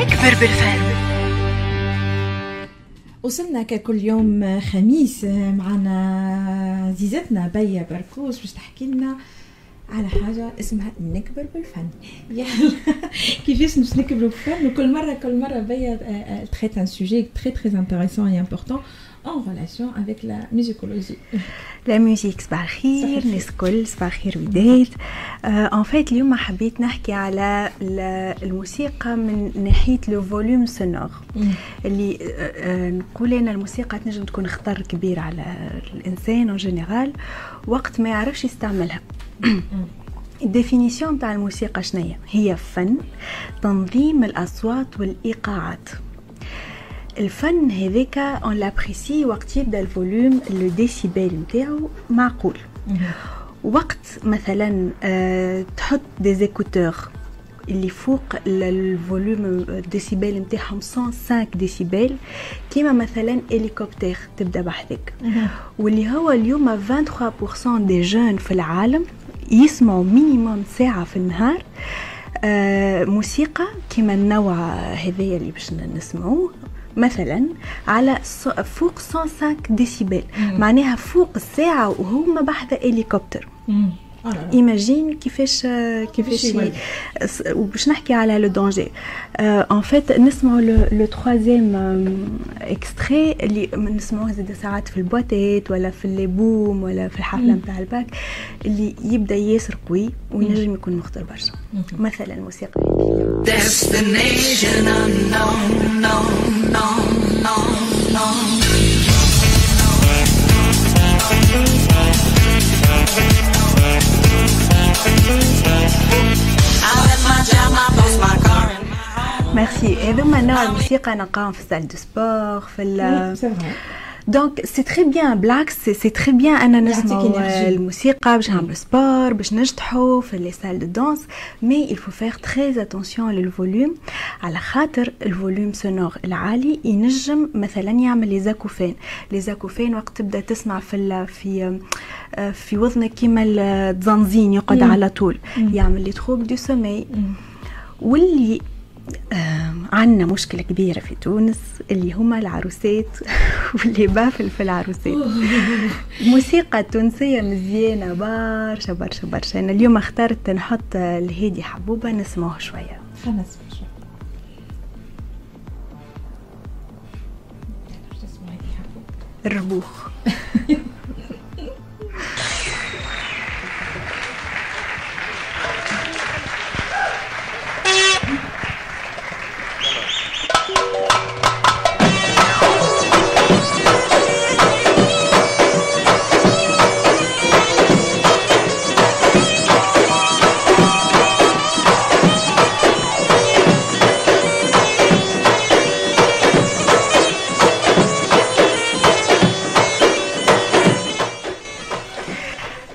نكبر بالفن. وصلنا ككل يوم خميس معنا زيزتنا بيا بركوس باش تحكي لنا على حاجة اسمها نكبر بالفن. يلا. كيفاش باش نكبروا بالفن؟ وكل مرة كل مرة بيا traite un sujet très très intéressant et important en relation avec la musicologie. La musique صباح الخير الناس الكل صباح الخير وداد en fait اليوم حبيت نحكي على الموسيقى من ناحية le volume sonore اللي نقول أنا الموسيقى تنجم تكون خطر كبير على الإنسان en général وقت ما يعرفش يستعملها. ال définition تاع الموسيقى شنية؟ هي فن تنظيم الأصوات والإيقاعات. الفن هذاك on l'apprécie وقت يبدأ ال volume le décibel نتاعو معقول. وقت مثلا أه تحط des écouteurs اللي فوق ال volume ال décibel نتاعهم 105 ديسيبل كيما مثلا هليكوبتر تبدأ بحذك واللي هو اليوم 23% des jeunes في العالم يسمعوا minimum ساعة في النهار آه موسيقى كيما النوع هذايا اللي باش نسمعوه. مثلا على فوق 105 décibel معناها فوق الساعة وهما بحذا هليكوبتر imagine كيفاش كيفاش وباش نحكي على le danger en fait نسمعوا le troisième extrait اللي نسمعوه زاد ساعات في البواتات ولا في الليبوم ولا في الحفله نتاع الباك اللي يبدا ياسر قوي وينجم يكون مخطر برشا مثلا الموسيقى Destination unknown, known, known, known, known. merci هذوما نوع الموسيقى نلقاهم في ال salles de sport في donc c'est très bien بالعكس c'est très bien أنا نسمع الموسيقى باش نعمل sport باش نشطحوا في les salles de danse mais il faut faire très attention لل volume على خاطر ال volume sonore العالي ينجم مثلا يعمل les acouphènes les acouphènes وقت تبدا تسمع في في في وذنك كيما الزنزين يقعد على طول يعمل لي troubles de sommeil واللي عندنا مشكلة كبيرة في تونس اللي هما العروسات و les baffles في العروسات. موسيقى تونسية مزيانة برشا برشا برشا. أنا اليوم اخترت نحط الهادي حبوبة نسمعه شوية. خلنا نسمع شوية الربوخ.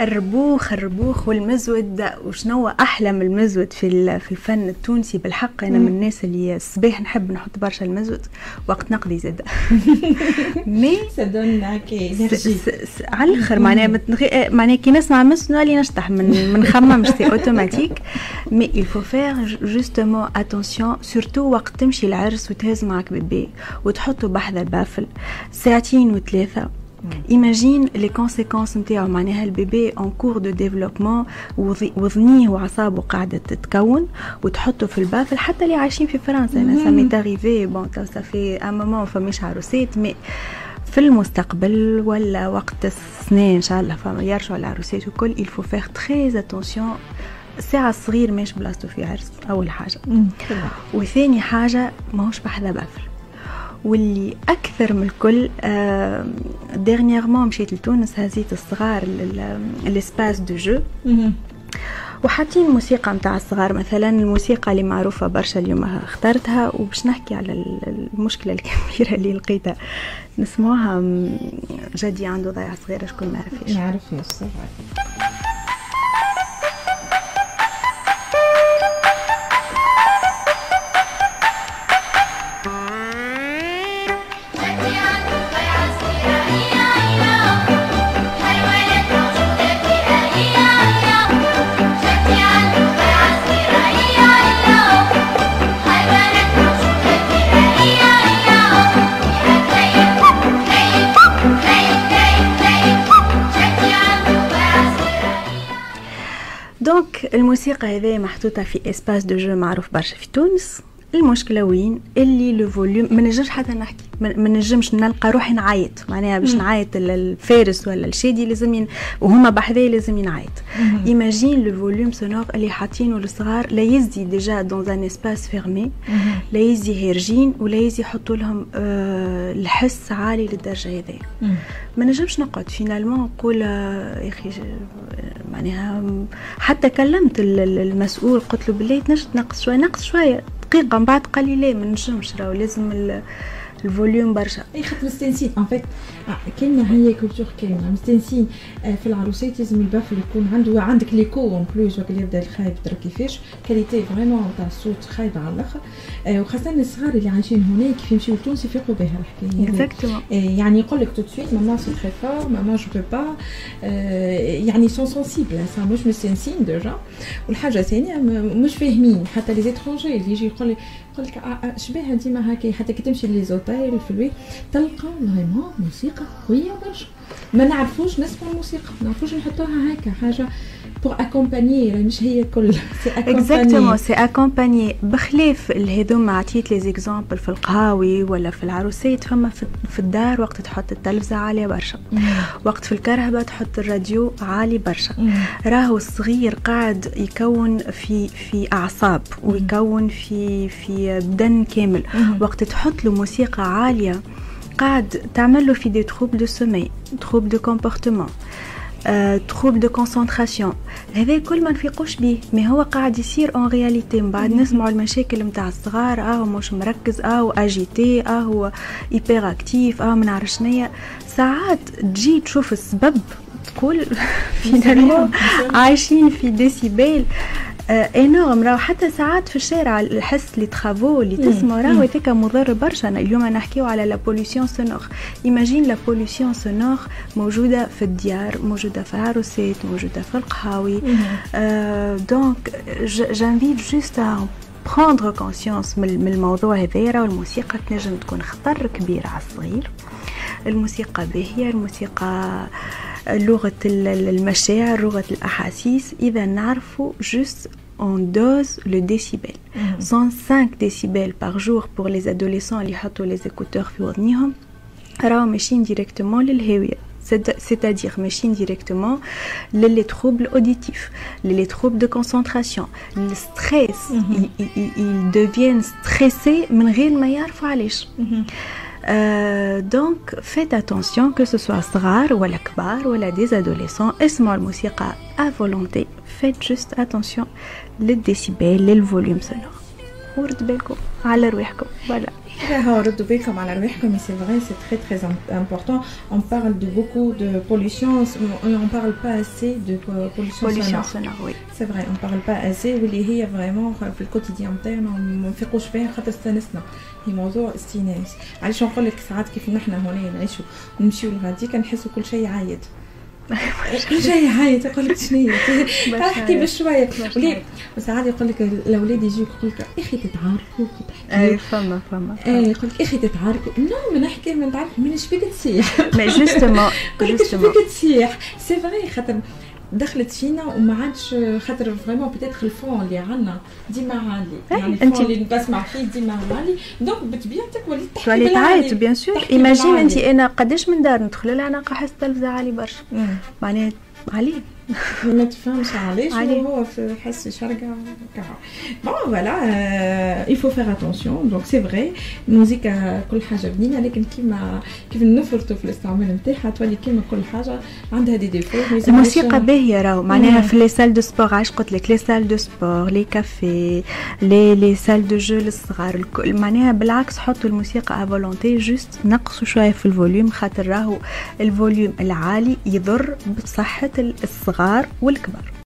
الربوخ الربوخ والمزود. وشنو أحلى من المزود في في الفن التونسي؟ بالحق أنا من الناس اللي الصباح نحب نحط برشا المزود وقت نقضي زاد. mais ça donne على الأخر معناها معناها كي نسمع مس نولي نشطح من من c'est automatique mais il faut faire justement attention surtout وقت تمشي العرس وتهز معك bébé وتحطه بحذا ال baffle ساعتين وثلاثة. imagine les conséquences نتاعو. معناها ال bébé en cours de développement وذنيه وعصابه قاعدة تتكون وتحطه في ال baffle حتى اللي عايشين في فرنسا. أنا ça m'est arrivé bon tout ça fait un moment فماش عروسات mais في المستقبل ولا وقت السنة إن شاء الله فما يرجعوا العروسات وكل faut faire très attention. ساعة صغير مش بلاصتو في عرس أول حاجة. وثاني حاجة ماهوش بحذا baffle. واللي أكثر من الكل آه dernièrement مشيت لتونس هزيت الصغار ل espace de jeux وحاطين موسيقى متاع الصغار مثلا الموسيقى اللي معروفة برشا اليوم اخترتها وباش نحكي على المشكلة الكبيرة اللي لقيتها. نسموها جدي عنده ضيعة صغيرة شكون ما عرفش. ما donc الموسيقى هذه محطوطة في espace de jeux معروف برشا في تونس. المشكلة وين؟ اللي le volume ما نجمش حتى نحكي. ما نجمش نلقى روحي نعيط. معناها باش نعيط الفارس ولا الشادي لازم ين... وهما بحذايا لازم ينعيط. imagine le volume sonore اللي حاطينه للصغار لا يزي déjà dans un espace fermé لا يزي هارجين ولا يزي يحطوا لهم آه الحس عالي للدرجة هذه. ما نجمش نقعد. finalement نقول آه، يا أخي معناها حتى كلمت المسؤول قلت له بالله تنجم تنقص شوية. نقص شوية. دقيقة من بعد قال لي لا ما نجمش راهو لازم ال volume برشا أي خاطر مستانسين en fait كاين هي culture كاينة. مستانسين في العروسات لازم ال baffle يكون عنده عندك l'écho en plus وقت يبدأ الخايب ترى كيفاش. qualité vraiment تاع الصوت خايبه على الآخر. وخاصة الصغار اللي عايشين هنا كيف يمشيو لتونس يفيقوا بها الحكاية exactement يعني يقول لك tout de suite maman c'est très fort maman je peux pas يعني sont sensibles ça مش مستانسين déjà والحاجة الثانية مش فاهمين. حتى les étrangers اللي يجي يقول لي يقول لك شبيها ديما هكا حتى كي تمشي les hôtels في البيت تلقى vraiment موسيقى قوية برشا. ما نعرفوش نسمع الموسيقى ما نعرفوش نحطوها هكا حاجة. pour accompagner مش هي كل c'est exactement c'est accompagner بخلاف الهذوما عطيت les exemples في القهاوي ولا في العروسات فما في الدار وقت تحط التلفزة عالية برشا. وقت في الكرهبه تحط الراديو عالي برشا. راهو الصغير قاعد يكون في في أعصاب ويكون في في بدن كامل. وقت تحط له موسيقى عالية قاعد تعمل له في des troubles de sommeil troubles de comportement troubles de concentration هذا كل ما نفيقوش بيه ما هو قاعد يصير en réalité من بعد نسمعوا المشاكل نتاع الصغار آه مش مركز آه agité آه هو hyperactif آه ما نعرف شنيا. ساعات تجي تشوف السبب تقول finalement عايشين في décibels énormes راهو حتى ساعات في الشارع الحس les travaux اللي تسمع راهو هذاك مضر برشا. اليوم نحكيو على la pollution sonore imagine la pollution sonore موجودة في الديار موجودة في العروسات موجودة في القهاوي. donc j'invite juste prendre conscience من الموضوع هذا والموسيقى تنجم تكون خطر كبير على الصغير. الموسيقى باهية الموسيقى لغة المشاعر لغة الأحاسيس إذا نعرفوا juste on dose le décibel. Mm -hmm. 105 décibels par jour pour les adolescents اللي يحطوا les écouteurs في ودنيهم راهو ماشيين ديريكتومون للهاوية c'est-à-dire ماشيين ديريكتومون للي troubles auditifs للي troubles de concentration le stress mm -hmm. ils, ils, ils deviennent stressés من غير ما يعرفوا علاش mm -hmm. Euh, donc faites attention que ce soit صغار ولا كبار ولا des adolescents اسمعوا الموسيقى à volonté faites juste attention للديسيبل للفوليوم سونور ورد بالكم على رواحكم فوالا ردوا بالكم على رواحكم c'est vrai c'est très très important on parle de beaucoup de pollution on parle pas assez de pollution, pollution sonore oui c'est vrai on parle pas assez واللي هي vraiment في الكوتيديان نتاعنا ما نفيقوش فيها خاطر استانسنا هي موضوع استئناس علاش نقول لك ساعات كيف نحن هنا نعيشوا ونمشيو لغادي كنحسوا كل شيء عايد كل شيء عايد يقول لك شنو احكي بشوية. وليه وساعات يقول لك الاولاد يجيوك يقول لك أخي تتعاركوا اي فما فما. اي يقول لك أخي تتعاركوا. نو ما نحكي ما نتعارك من إيش بيك تسيح مي جوستومون justement بيك تسيح c'est vrai خاطر دخلت فينا وما عادش خاطر vraiment peut-être ال fond اللي عندنا ديما عالي يعني ال fond اللي بسمع فيه ديما عالي donc بطبيعتك وليت تحكي تولي تعيط bien sûr imagine انت أنا قداش من دار ندخل لها أنا حاسة التلفزه عالي برشا. معناها عليه ما تفهمش علاش هو في حس شرقة bon voilà il faut faire attention. Donc c'est vrai. الموسيقى كل حاجة بنينة. لكن كيما كيف نفرطوا في الاستعمال نتاعها تولي كيما كل حاجة عندها دي ديفو الموسيقى باهية راهو معناها في les salles de sport عاش قلت لك؟ les salles de sport les cafés les les salles de jeux للصغار الكل. معناها بالعكس حطوا الموسيقى à volonté juste نقصوا شوية في ال volume خاطر راهو ال volume العالي يضر بصحة الصغار والكبار